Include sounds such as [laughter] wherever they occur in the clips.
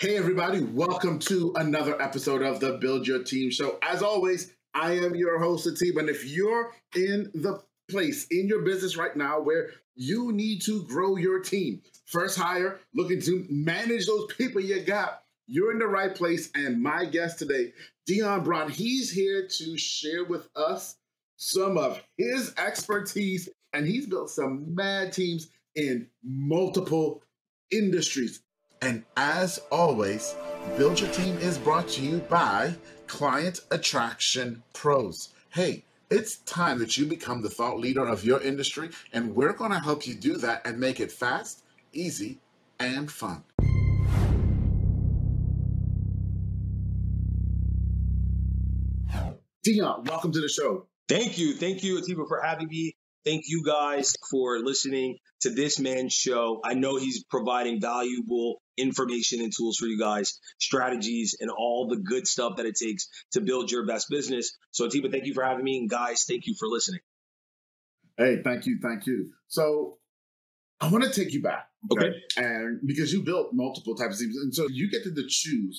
Hey, everybody, welcome to another episode of the Build Your Team Show. As always, I am your host, Atib, and if you're in the place in your business right now where you need to grow your team, first hire, looking to manage those people you got, you're in the right place. And my guest today, Deeon Brown, he's here to share with us some of his expertise, and he's built some mad teams in multiple industries. And as always, Build Your Team is brought to you by Client Attraction Pros. Hey, it's time that you become the thought leader of your industry, and we're going to help you do that and make it fast, easy, and fun. Deeon, welcome to the show. Thank you. Thank you, Atiba, for having me. Thank you guys for listening to this man's show. I know he's providing valuable information and tools for you guys, strategies, and all the good stuff that it takes to build your best business. So, Atiba, thank you for having me. And guys, thank you for listening. Hey, thank you. Thank you. So, I want to take you back. Okay. And because you built multiple types of teams. And so you get to choose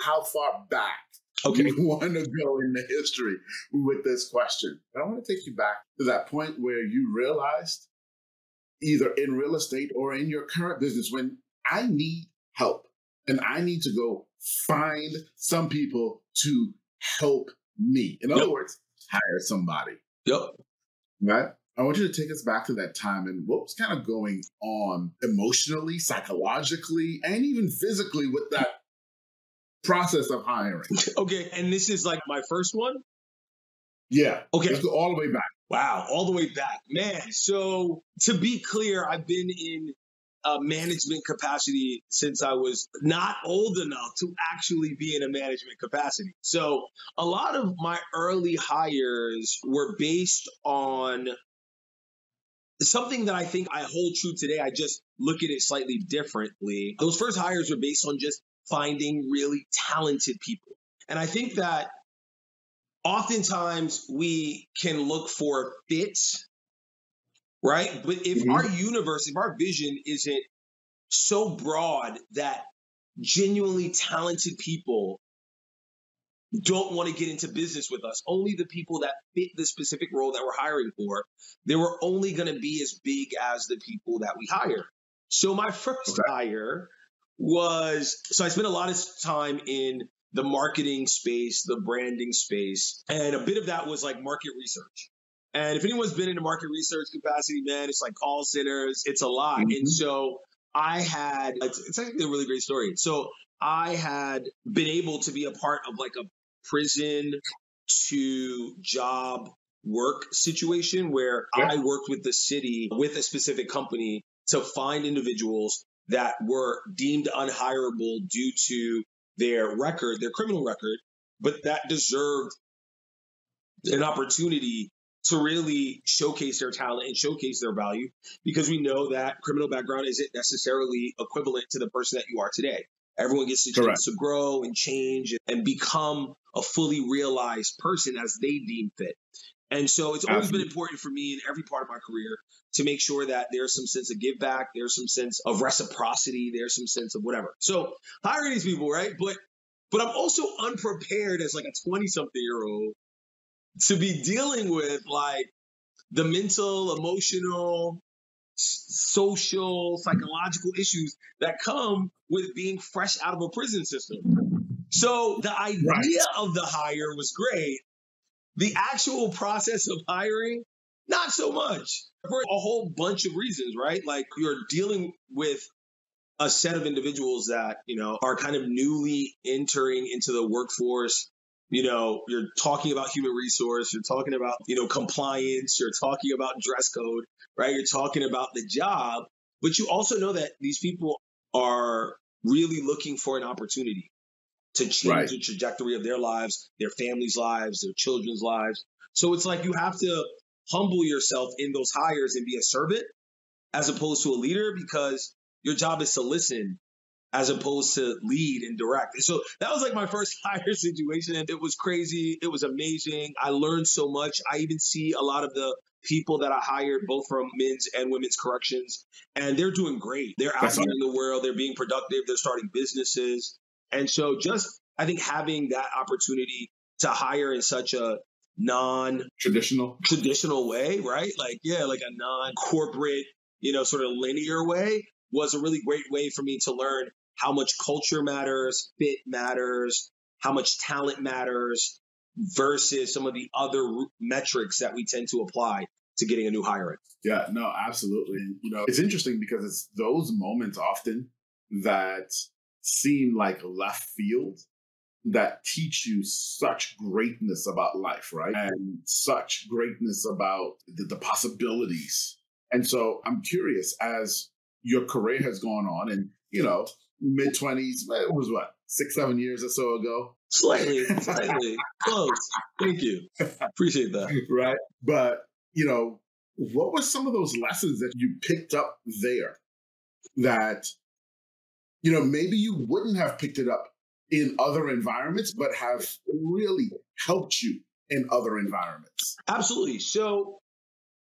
how far back Okay. you want to go in the history with this question. But I want to take you back to that point where you realized, either in real estate or in your current business, when I need help and I need to go find some people to help me. In other Yep. words, hire somebody. Yep. Right? I want you to take us back to that time and what was kind of going on emotionally, psychologically, and even physically with that process of hiring. [laughs] Okay. And this is like my first one. Yeah. Okay. Let's go all the way back. Wow. All the way back. Man. So, to be clear, I've been in a management capacity since I was not old enough to actually be in a management capacity. So, a lot of my early hires were based on something that I think I hold true today. I just look at it slightly differently. Those first hires were based on just finding really talented people. And I think that oftentimes we can look for fits, right? But if Mhm. our universe, if our vision isn't so broad that genuinely talented people don't want to get into business with us, only the people that fit the specific role that we're hiring for, they were only going to be as big as the people that we hire. So my first Okay. hire was so I spent a lot of time in the marketing space, the branding space, and a bit of that was like market research. And if anyone's been in a market research capacity, man, it's like call centers, it's a lot. And Mhm. so I had, it's, it's actually a really great story. So I had been able to be a part of like a prison to job work situation where Yeah. I worked with the city with a specific company to find individuals that were deemed unhireable due to their record, their criminal record, but that deserved an opportunity to really showcase their talent and showcase their value because we know that criminal background isn't necessarily equivalent to the person that you are today. Everyone gets the Correct. chance to grow and change and become a fully realized person as they deem fit. And so it's always been important for me in every part of my career to make sure that there's some sense of give back, there's some sense of reciprocity, there's some sense of whatever. So hiring these people, right? But but I'm also unprepared as like a 20 something year old to be dealing with like the mental, emotional, social, psychological issues that come with being fresh out of a prison system. So the idea Right. of the hire was great. The actual process of hiring, not so much for a whole bunch of reasons, right? Like you're dealing with a set of individuals that, you know, are kind of newly entering into the workforce. You know, you're talking about human resource, you're talking about, you know, compliance, you're talking about dress code, right? You're talking about the job, but you also know that these people are really looking for an opportunity to change Right. the trajectory of their lives, their families' lives, their children's lives. So it's like you have to humble yourself in those hires and be a servant as opposed to a leader because your job is to listen as opposed to lead and direct. so that was like my first [laughs] hire situation. And it was crazy. It was amazing. I learned so much. I even see a lot of the people that I hired, both from men's and women's corrections, and they're doing great. They're out in the world. They're being productive. They're starting businesses. And so just, I think having that opportunity to hire in such a non traditional traditional way, right? Like, yeah, like a non corporate, you know, sort of linear way was a really great way for me to learn how much culture matters, fit matters, how much talent matters versus some of the other metrics that we tend to apply to getting a new hire Yeah, no, absolutely. You know, it's interesting because it's those moments often that seem like left field that teach you such greatness about life, right? And such greatness about the, the possibilities. And so I'm curious as your career has gone on and, you know, mid 20s, it was what, six, seven years or so ago? Slightly, slightly close. Thank you. Appreciate that. [laughs] Right. But, you know, what were some of those lessons that you picked up there that, you know, maybe you wouldn't have picked it up in other environments, but have really helped you in other environments? Absolutely. So,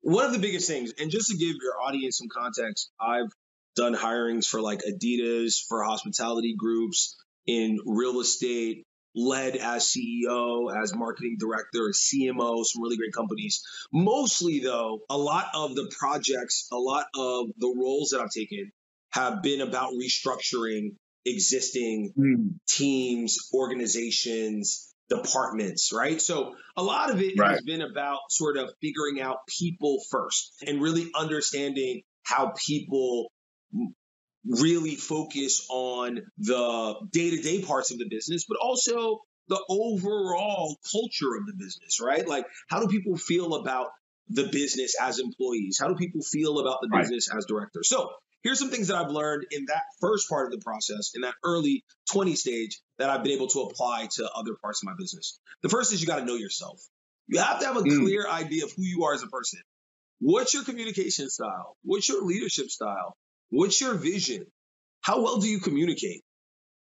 one of the biggest things, and just to give your audience some context, I've done hirings for like Adidas, for hospitality groups, in real estate, led as CEO, as marketing director, CMO, some really great companies. Mostly, though, a lot of the projects, a lot of the roles that I've taken have been about restructuring existing mm. teams, organizations, departments, right? So a lot of it right. has been about sort of figuring out people first and really understanding how people really focus on the day-to-day parts of the business, but also the overall culture of the business, right? Like how do people feel about the business as employees? How do people feel about the business right. as directors? So here's some things that I've learned in that first part of the process, in that early 20 stage, that I've been able to apply to other parts of my business. The first is you got to know yourself. You have to have a mm. clear idea of who you are as a person. What's your communication style? What's your leadership style? What's your vision? How well do you communicate?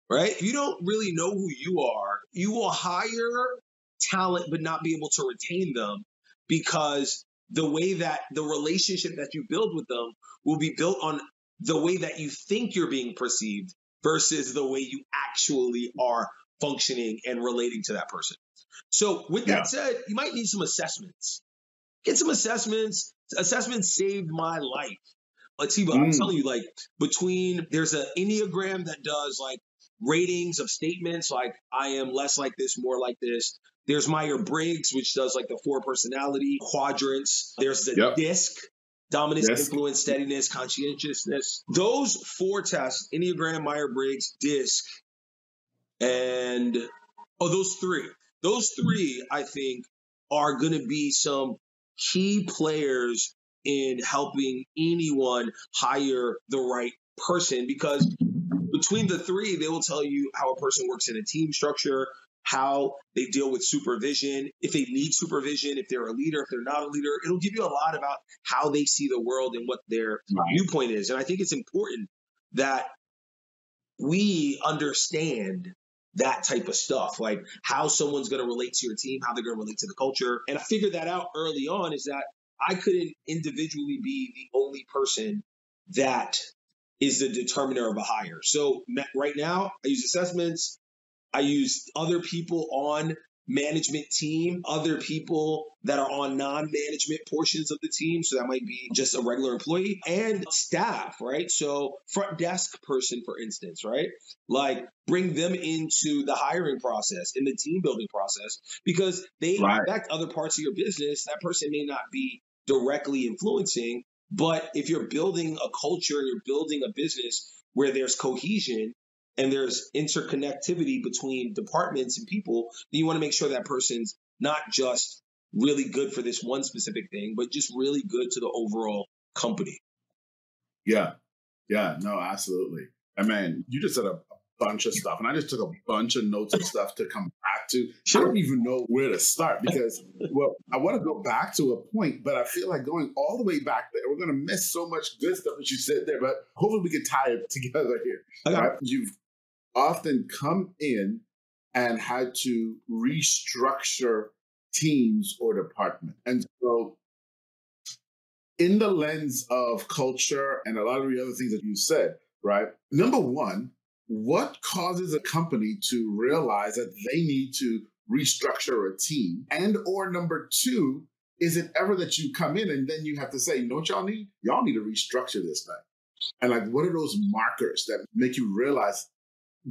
Right? If you don't really know who you are, you will hire talent but not be able to retain them because the way that the relationship that you build with them will be built on the way that you think you're being perceived versus the way you actually are functioning and relating to that person. So, with that yeah. said, you might need some assessments. Get some assessments. Assessments saved my life. Atiba, mm. I'm telling you, like between there's an Enneagram that does like ratings of statements, like I am less like this, more like this. There's Meyer Briggs, which does like the four personality quadrants. There's the yep. DISC, dominance, DISC. influence, steadiness, conscientiousness. Those four tests, Enneagram, Meyer Briggs, DISC, and oh, those three. Those three, I think, are going to be some key players in helping anyone hire the right person because between the three, they will tell you how a person works in a team structure, how they deal with supervision, if they need supervision, if they're a leader, if they're not a leader. It'll give you a lot about how they see the world and what their right. viewpoint is. And I think it's important that we understand that type of stuff, like how someone's going to relate to your team, how they're going to relate to the culture. And I figured that out early on is that I couldn't individually be the only person that is the determiner of a hire. So right now, I use assessments. I use other people on management team, other people that are on non-management portions of the team. So that might be just a regular employee and staff, right? So front desk person, for instance, right? Like bring them into the hiring process, in the team building process, because they right. affect other parts of your business. That person may not be directly influencing. But if you're building a culture, and you're building a business where there's cohesion and there's interconnectivity between departments and people, then you want to make sure that person's not just really good for this one specific thing, but just really good to the overall company. Yeah. Yeah. No, absolutely. I mean, you just said a, bunch of stuff, and I just took a bunch of notes and stuff to come back to. Sure. I don't even know where to start because, well, I want to go back to a point, but I feel like going all the way back there, we're going to miss so much good stuff that you said there. But hopefully, we can tie it [laughs] together here. Okay. Right? You've often come in and had to restructure teams or department, and so in the lens of culture and a lot of the other things that you said, right? Number one, what causes a company to realize that they need to restructure a team? And or number two, is it ever that you come in and then you have to say, you know what y'all need? Y'all need to restructure this thing. And like, what are those markers that make you realize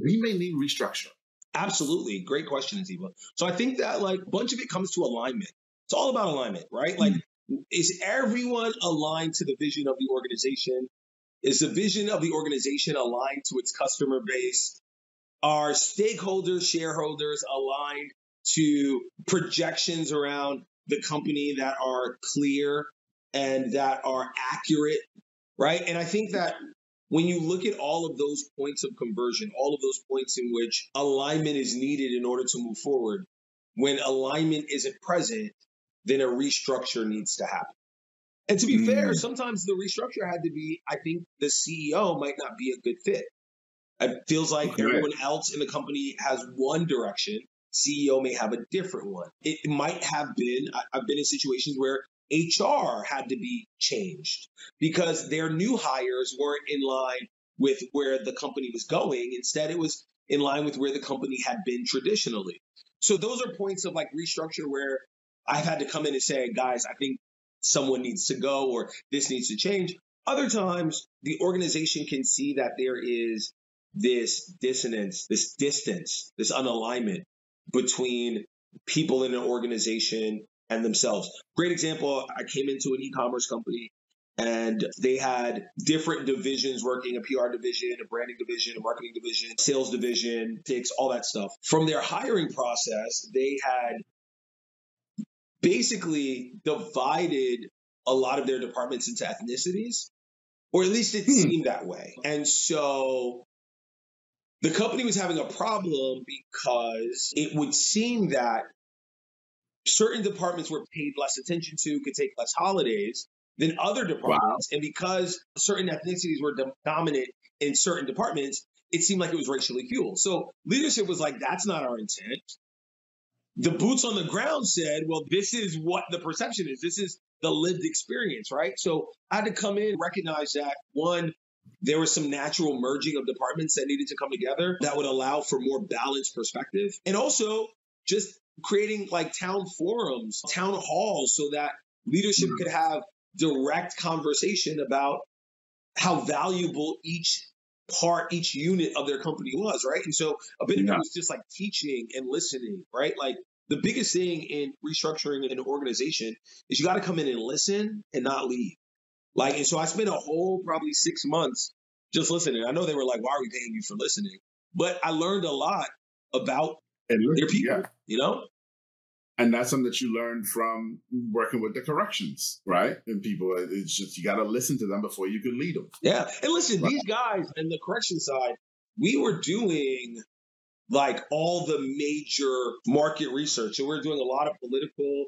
we may need restructure? Absolutely. Great question, Atiba. So I think that like a bunch of it comes to alignment. It's all about alignment, right? Like mm-hmm is everyone aligned to the vision of the organization? Is the vision of the organization aligned to its customer base? Are stakeholders, shareholders aligned to projections around the company that are clear and that are accurate? Right. And I think that when you look at all of those points of conversion, all of those points in which alignment is needed in order to move forward, when alignment isn't present, then a restructure needs to happen. And to be mm. fair, sometimes the restructure had to be, I think the CEO might not be a good fit. It feels like okay. everyone else in the company has one direction. CEO may have a different one. It might have been, I've been in situations where HR had to be changed because their new hires weren't in line with where the company was going. Instead, it was in line with where the company had been traditionally. So those are points of like restructure where I've had to come in and say, guys, I think someone needs to go or this needs to change. Other times, the organization can see that there is this dissonance, this distance, this unalignment between people in an organization and themselves. Great example I came into an e commerce company and they had different divisions working a PR division, a branding division, a marketing division, sales division, takes all that stuff. From their hiring process, they had basically divided a lot of their departments into ethnicities, or at least it hmm. seemed that way. And so the company was having a problem because it would seem that certain departments were paid less attention to, could take less holidays than other departments. Wow. And because certain ethnicities were dominant in certain departments, it seemed like it was racially fueled. So leadership was like, that's not our intent the boots on the ground said, well, this is what the perception is. This is the lived experience, right? So I had to come in, recognize that one, there was some natural merging of departments that needed to come together that would allow for more balanced perspective. And also just creating like town forums, town halls so that leadership could have direct conversation about how valuable each part, each unit of their company was, right? And so a bit of it was just like teaching and listening, right? Like the biggest thing in restructuring an organization is you got to come in and listen and not leave. Like, and so I spent a whole probably six months just listening. I know they were like, why are we paying you for listening? But I learned a lot about and their people, yeah. You know? And that's something that you learn from working with the corrections, right? And people, it's just, you got to listen to them before you can lead them. Yeah. And listen, right. these guys in the correction side, we were doing like all the major market research. And we're doing a lot of political,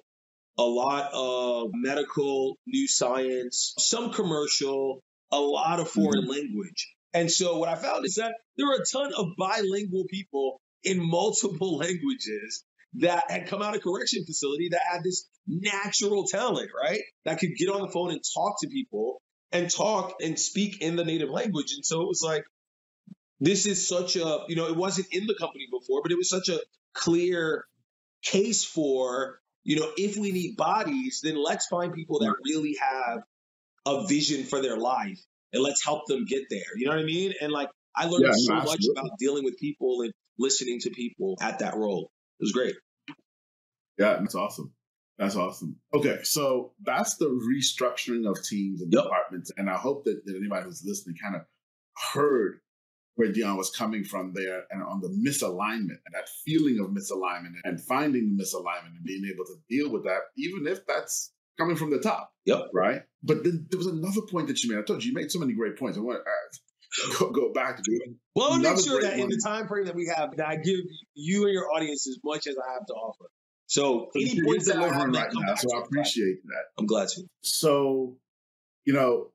a lot of medical, new science, some commercial, a lot of foreign mm-hmm. language. And so what I found is that there are a ton of bilingual people in multiple [laughs] languages that had come out of correction facility that had this natural talent, right? That could get on the phone and talk to people and talk and speak in the native language. And so it was like, this is such a, you know, it wasn't in the company before, but it was such a clear case for, you know, if we need bodies, then let's find people that really have a vision for their life and let's help them get there. You know what I mean? And like, I learned yeah, so much about dealing with people and listening to people at that role. It was great. Yeah, that's awesome. That's awesome. Okay, so that's the restructuring of teams and yep. departments. And I hope that, that anybody who's listening kind of heard where Deeon was coming from there and on the misalignment and that feeling of misalignment and finding the misalignment and being able to deal with that, even if that's coming from the top. Yep. Right. But then there was another point that you made. I told you, you made so many great points. I want to ask. [laughs] go, go back to it. Well, make sure that one. in the time frame that we have, that I give you and your audience as much as I have to offer. So, so 80 points that I have right now, so I appreciate that. I'm glad to. So, you know,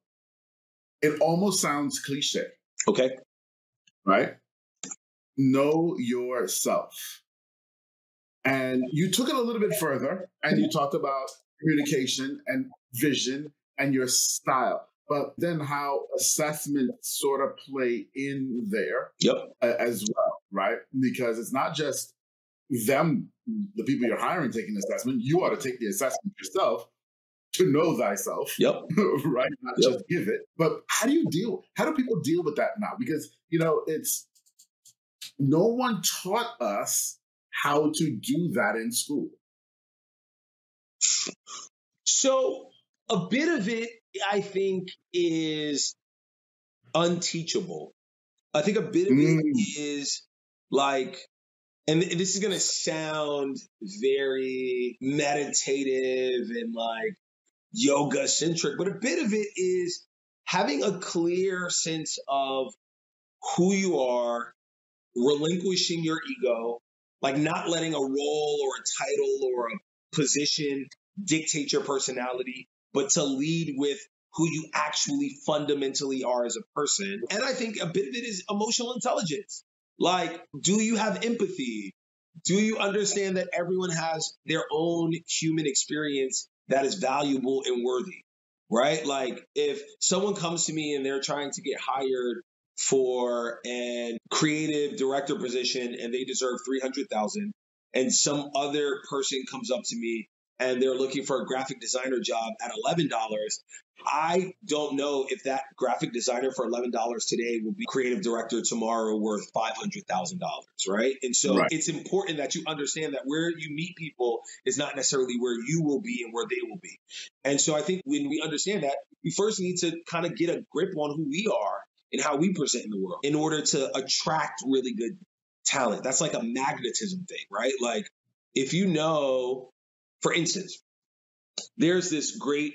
it almost sounds cliche. Okay. Right? Know yourself. And you took it a little bit further and you talked about communication and vision and your style, but then how assessments sort of play in there yep. as well, right? Because it's not just them, the people you're hiring, taking the assessment. You ought to take the assessment yourself to know thyself. Yep. [laughs] right. Not yep. just give it. But how do you deal? How do people deal with that now? Because, you know, it's no one taught us how to do that in school. So a bit of it, I think, is unteachable. I think a bit of mm. it is like, and this is going to sound very meditative and like yoga centric, but a bit of it is having a clear sense of who you are, relinquishing your ego, like not letting a role or a title or a position dictate your personality, but to lead with who you actually fundamentally are as a person. And I think a bit of it is emotional intelligence. Like, do you have empathy? Do you understand that everyone has their own human experience that is valuable and worthy? Right? Like, if someone comes to me and they're trying to get hired for an creative director position and they deserve 300,000 and some other person comes up to me and they're looking for a graphic designer job at $11, I don't know if that graphic designer for $11 today will be creative director tomorrow worth $500,000, right? And so right. it's important that you understand that where you meet people is not necessarily where you will be and where they will be. And so I think when we understand that, we first need to kind of get a grip on who we are and how we present in the world in order to attract really good talent. That's like a magnetism thing, right? Like if you know for instance, there's this great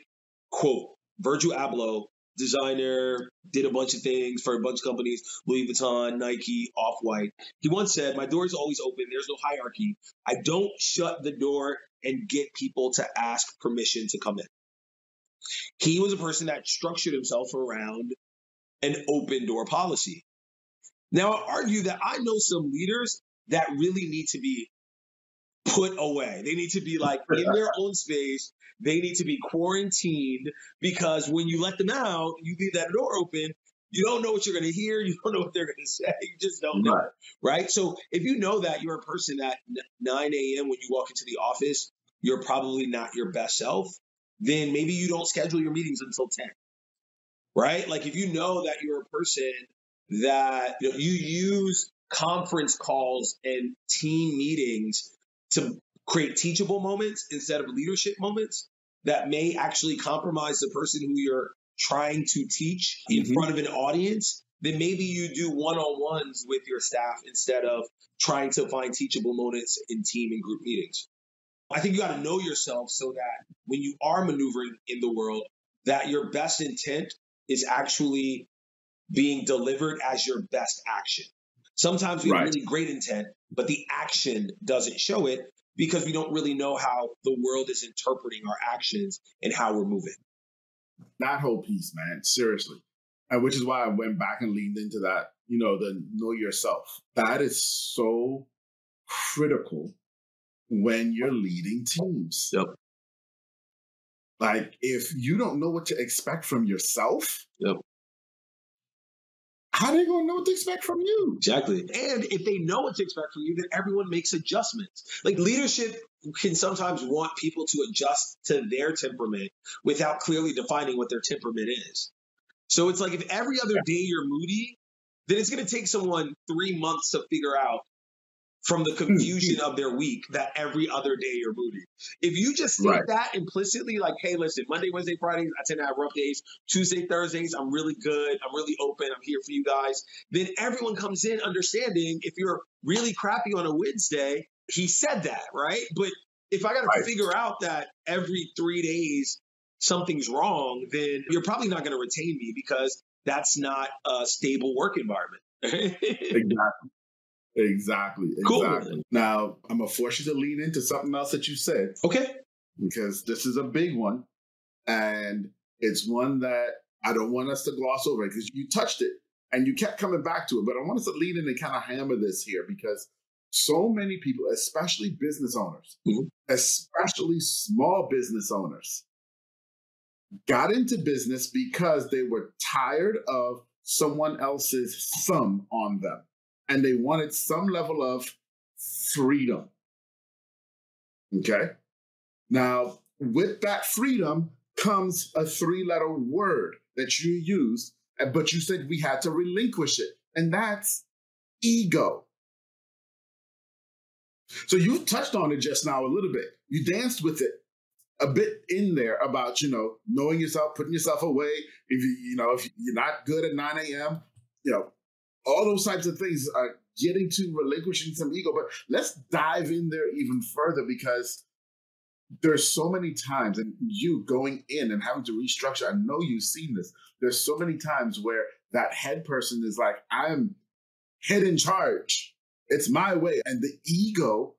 quote Virgil Abloh, designer, did a bunch of things for a bunch of companies, Louis Vuitton, Nike, Off White. He once said, My door is always open. There's no hierarchy. I don't shut the door and get people to ask permission to come in. He was a person that structured himself around an open door policy. Now, I argue that I know some leaders that really need to be put away. They need to be like in their [laughs] own space. They need to be quarantined because when you let them out, you leave that door open. You don't know what you're going to hear. You don't know what they're going to say. You just don't know. Right. right. So if you know that you're a person at 9 a.m. when you walk into the office, you're probably not your best self, then maybe you don't schedule your meetings until 10. Right. Like if you know that you're a person that you, know, you use conference calls and team meetings to create teachable moments instead of leadership moments that may actually compromise the person who you're trying to teach in mm-hmm. front of an audience, then maybe you do one on ones with your staff instead of trying to find teachable moments in team and group meetings. I think you got to know yourself so that when you are maneuvering in the world, that your best intent is actually being delivered as your best action. Sometimes we right. have really great intent, but the action doesn't show it because we don't really know how the world is interpreting our actions and how we're moving. That whole piece, man, seriously. And which is why I went back and leaned into that, you know, the know yourself. That is so critical when you're leading teams. Yep. Like if you don't know what to expect from yourself, yep how they gonna know what to expect from you? Exactly. And if they know what to expect from you, then everyone makes adjustments. Like leadership can sometimes want people to adjust to their temperament without clearly defining what their temperament is. So it's like if every other day you're moody, then it's going to take someone three months to figure out from the hmm. confusion of their week that every other day you're moody. If you just state right. that implicitly, like, hey, listen, Monday, Wednesday, Fridays, I tend to have rough days. Tuesday, Thursdays, I'm really good. I'm really open. I'm here for you guys. Then everyone comes in understanding if you're really crappy on a Wednesday, he said that, right? But if I got to right. figure out that every three days something's wrong, then you're probably not going to retain me because that's not a stable work environment. [laughs] exactly. Exactly. Cool. Now, I'm going to force you to lean into something else that you said okay. because this is a big one. And it's one that I don't want us to gloss over because you touched it and you kept coming back to it. But I want us to lean in and kind of hammer this here because so many people, especially business owners, Mhm. especially small business owners, got into business because they were tired of someone else's thumb on them and they wanted some level of freedom. Okay. Now, with that freedom comes a three letter word that you use, but you said we had to relinquish it, and that's ego. So you touched on it just now a little bit. You danced with it a bit in there about, you know, knowing yourself, putting yourself away. If you, you know, if you're not good at 9 a.m., you know, all those types of things are getting to relinquishing some ego. But let's dive in there even further because there's so many times, and you going in and having to restructure, I know you've seen this. There's so many times where that head person is like, I'm head in charge. It's my way. And the ego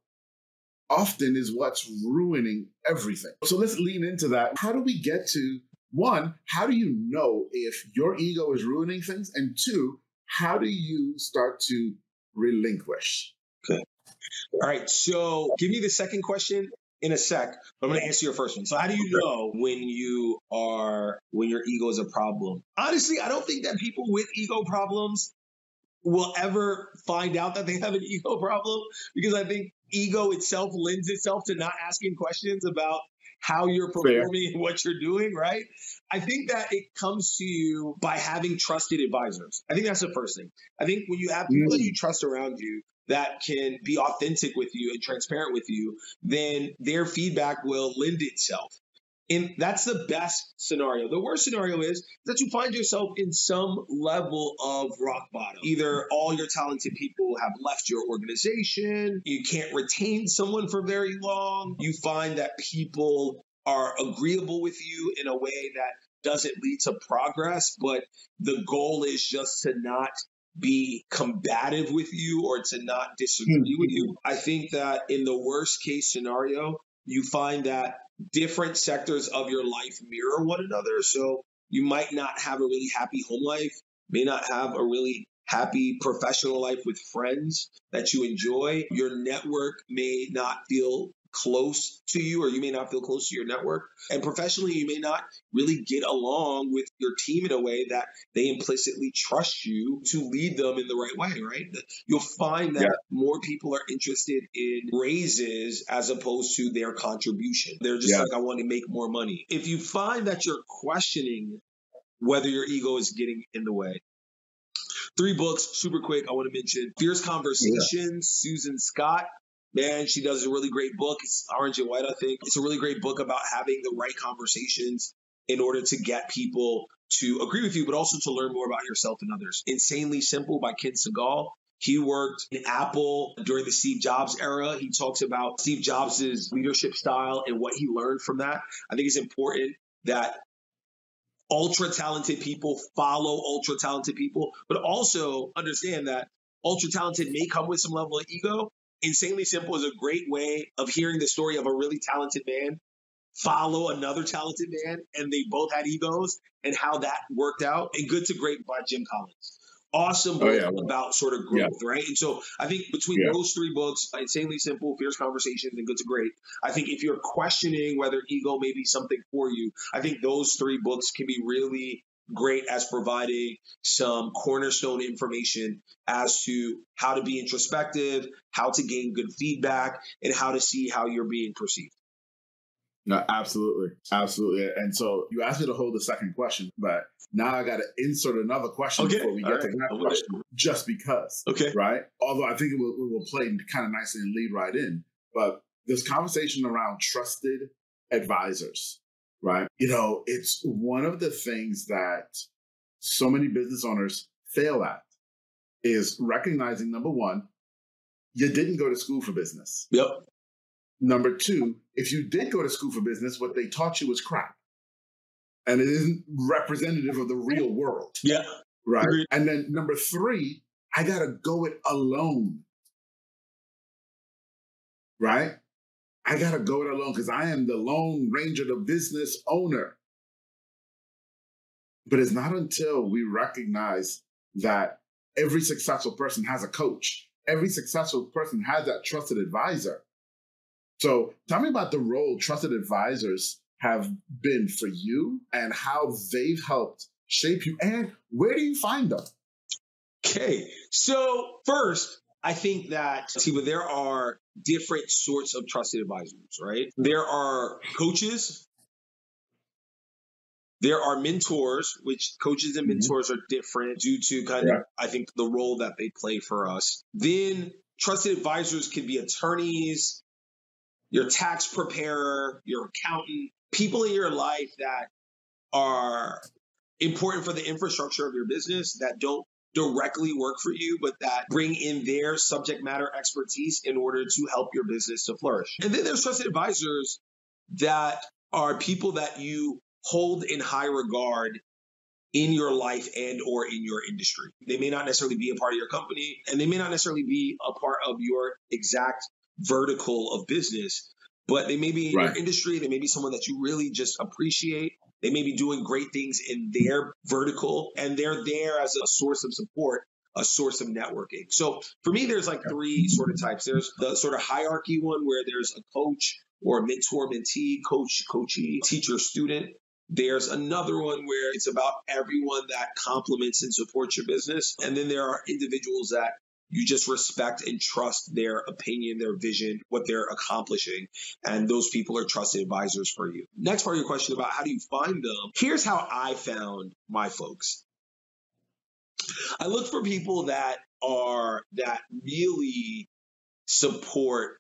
often is what's ruining everything. So let's lean into that. How do we get to one, how do you know if your ego is ruining things? And two, how do you start to relinquish? Okay. All right. So give me the second question in a sec. But I'm going to answer your first one. So how do you know when you are when your ego is a problem? Honestly, I don't think that people with ego problems will ever find out that they have an [laughs] ego problem because I think ego itself lends itself to not asking questions about how you're performing and what you're doing, right? I think that it comes to you by having trusted advisors. I think that's the first thing. I think when you have people that mm. you trust around you that can be authentic with you and transparent with you, then their feedback will lend itself. And that's the best scenario. The worst scenario is that you find yourself in some level of rock bottom. Either all your talented people have left your organization, you can't retain someone for very long, you find that people are agreeable with you in a way that doesn't lead to progress, but the goal is just to not be combative with you or to not disagree hmm. with you. I think that in the worst case scenario, you find that different sectors of your life mirror one another. So you might not have a really happy home life, may not have a really happy professional life with friends that you enjoy. Your network may not feel close to you or you may not feel close to your network. And professionally you may not really get along with your team in a way that they implicitly trust you to lead them in the right way right? You'll find that Yeah. more people are interested in raises as opposed to their contribution. They're just Yeah. like i want to make more money. If you find that you're questioning whether your ego is getting in the way. Three books super quick i want to mention. Fierce conversations susan scott Man, she does a really great book. It's orange and white, I think. It's a really great book about having the right conversations in order to get people to agree with you, but also to learn more about yourself and others. Insanely Simple by Ken Segall. He worked in Apple during the Steve Jobs era. He talks about Steve Jobs' leadership style and what he learned from that. I think it's important that ultra talented people follow ultra talented people, but also understand that ultra talented may come with some level of ego. Insanely Simple is a great way of hearing the story of a really talented man follow another talented man, and they both had egos and how that worked out. And Good to Great by Jim Collins. Awesome oh, book Oh, yeah. about sort of growth, right? And so I think between Yeah. those three books, Insanely Simple, Fierce Conversations, and Good to Great, I think if you're questioning whether ego may be something for you, I think those three books can be really great as providing some cornerstone information as to how to be introspective, how to gain good feedback, and how to see how you're being perceived. No, absolutely. Absolutely. And so you asked me to hold the second question, but now I got to insert another question Okay, before we all get to right. that I'm question, just because. Okay. right? Although I think it will, it will play kind of nicely and lead right in. But this conversation around trusted advisors, right? You know, it's one of the things that so many business owners fail at is recognizing number one, you didn't go to school for business. Yep. Number two, if you did go to school for business, what they taught you was crap. and it isn't representative of the real world. Yeah. Right. Agreed. And then number three, I got to go it alone. Right. I got to go it alone because I am the lone ranger, the business owner. But it's not until we recognize that every successful person has a coach, every successful person has that trusted advisor. So tell me about the role trusted advisors have been for you and how they've helped shape you and where do you find them? Okay. So first, I think that see, but there are different sorts of trusted advisors, right? There are coaches, there are mentors, which coaches and mm-hmm. mentors are different due to kind yeah. of, I think, the role that they play for us. Then trusted advisors can be attorneys, your tax preparer, your accountant, people in your life that are important for the infrastructure of your business that don't directly work for you, but that bring in their subject matter expertise in order to help your business to flourish. And then there's trusted advisors that are people that you hold in high regard in your life and or in your industry. They may not necessarily be a part of your company and they may not necessarily be a part of your exact vertical of business, but they may be in right. your industry. They may be someone that you really just appreciate. They may be doing great things in their vertical and they're there as a source of support, a source of networking. So for me, there's like three sort of types. There's the sort of hierarchy one where there's a coach or a mentor, mentee, coach, coachee, teacher, student. There's another one where it's about everyone that complements and supports your business. And then there are individuals that you just respect and trust their opinion, their vision, what they're accomplishing. And those people are trusted advisors for you. Next part of your question about how do you find them? Here's how I found my folks. I look for people that are, that really support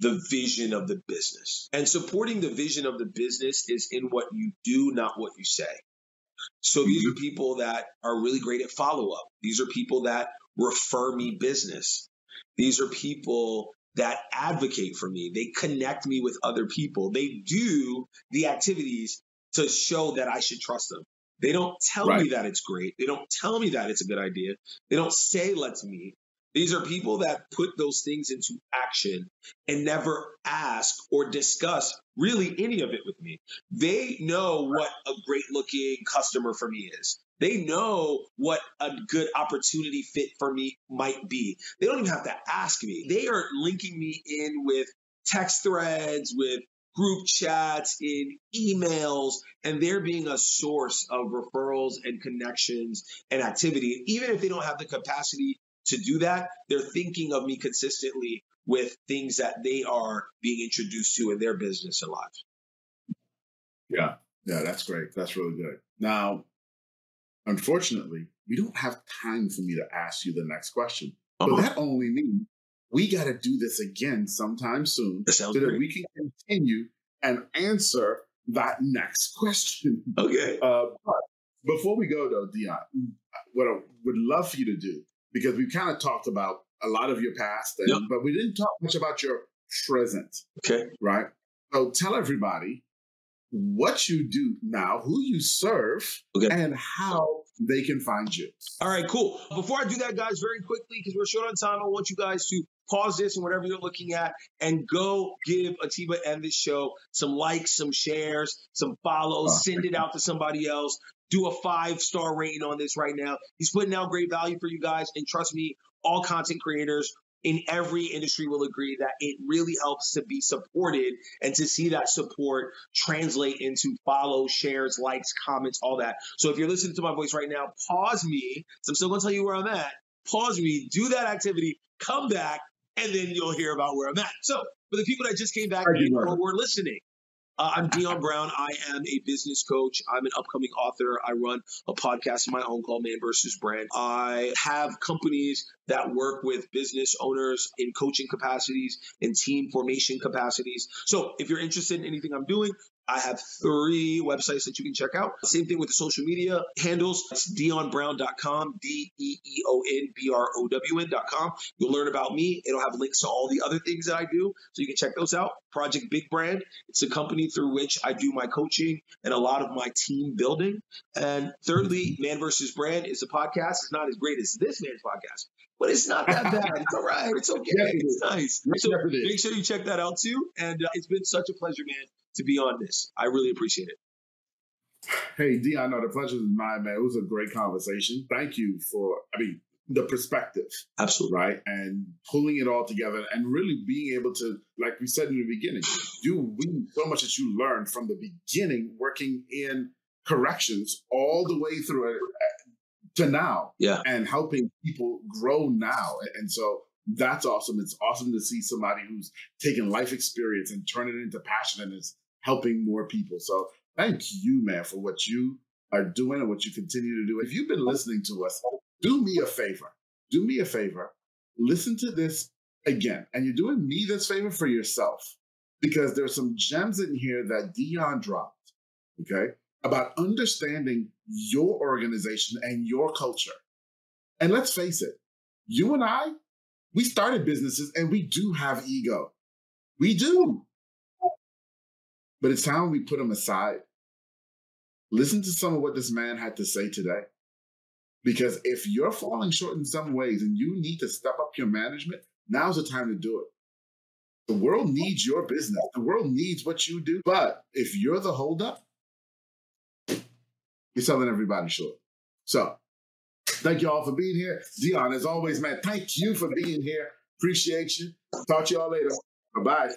the vision of the business. And supporting the vision of the business is in what you do, not what you say. So these are people that are really great at follow up. These are people that refer me business. These are people that advocate for me. They connect me with other people. They do the activities to show that I should trust them. They don't tell right. me that it's great. They don't tell me that it's a good idea. They don't say let's meet. These are people that put those things into action and never ask or discuss really any of it with me. They know what a great looking customer for me is. They know what a good opportunity fit for me might be. They don't even have to ask me. They are linking me in with text threads, with group chats, in emails, and they're being a source of referrals and connections and activity. Even if they don't have the capacity to do that, they're thinking of me consistently with things that they are being introduced to in their business and lives. Yeah, yeah, that's great. That's really good. Now, Unfortunately, we don't have time for me to ask you the next question. Uh-huh. But that only means we got to do this again sometime soon so that great. we can continue and answer that next [laughs] question. Okay. Uh, but before we go, though, Deeon, what I would love for you to do, because we kind of talked about a lot of your past, and, yep. but we didn't talk much about your present. Okay. Right? So tell everybody what you do now, who you serve, okay. and how they can find you. All right, cool. Before I do that, guys, very quickly, because we're short on time, I want you guys to pause this and whatever you're looking at and go give Atiba and this show some likes, some shares, some follows, oh, send it out to somebody else. Do a five star rating on this right now. He's putting out great value for you guys. And trust me, all content creators in every industry will agree that it really helps to be supported and to see that support translate into follow, shares, likes, comments, all that. So if you're listening to my voice right now, pause me. So I'm still going to tell you where I'm at. Pause me, do that activity, come back, and then you'll hear about where I'm at. So for the people that just came back or were listening, uh, I'm Deeon Brown. I am a business coach. I'm an upcoming author. I run a podcast of my own called Man versus Brand. I have companies that work with business owners in coaching capacities and team formation capacities. So if you're interested in anything I'm doing, I have three websites that you can check out. Same thing with the social media handles. It's deeonbrown.com, D E E O N B R O W N.com. You'll learn about me. It'll have links to all the other things that I do. So you can check those out. Project Big Brand. It's a company through which I do my coaching and a lot of my team building. And thirdly, Man versus Brand is a podcast. It's not as great as this man's podcast, but it's not that bad. It's all right. It's okay. it's nice. So make sure you check that out too. And uh, it's been such a pleasure, man, to be on this. I really appreciate it. Hey, Deeon, no, the pleasure is mine, man. It was a great conversation. Thank you for, I mean, the perspective. Absolutely. Right. And pulling it all together and really being able to, like we said in the beginning, you we so much that you learned from the beginning working in corrections all the way through it to now. Yeah. And helping people grow now. And so that's awesome. It's awesome to see somebody who's taken life experience and turn it into passion and is helping more people. So thank you, man, for what you are doing and what you continue to do. If you've been listening to us, do me a favor. Do me a favor. Listen to this again. And you're doing me this favor for yourself because there's some gems in here that Deeon dropped, okay, about understanding your organization and your culture. And let's face it, you and I, we started businesses and we do have ego. We do. But it's time we put them aside. Listen to some of what this man had to say today. Because if you're falling short in some ways and you need to step up your management, now's the time to do it. The world needs your business. The world needs what you do. But if you're the holdup, you're selling everybody short. So thank you all for being here. Deeon, as always, man, thank you for being here. Appreciate you. Talk to y'all later. Bye bye.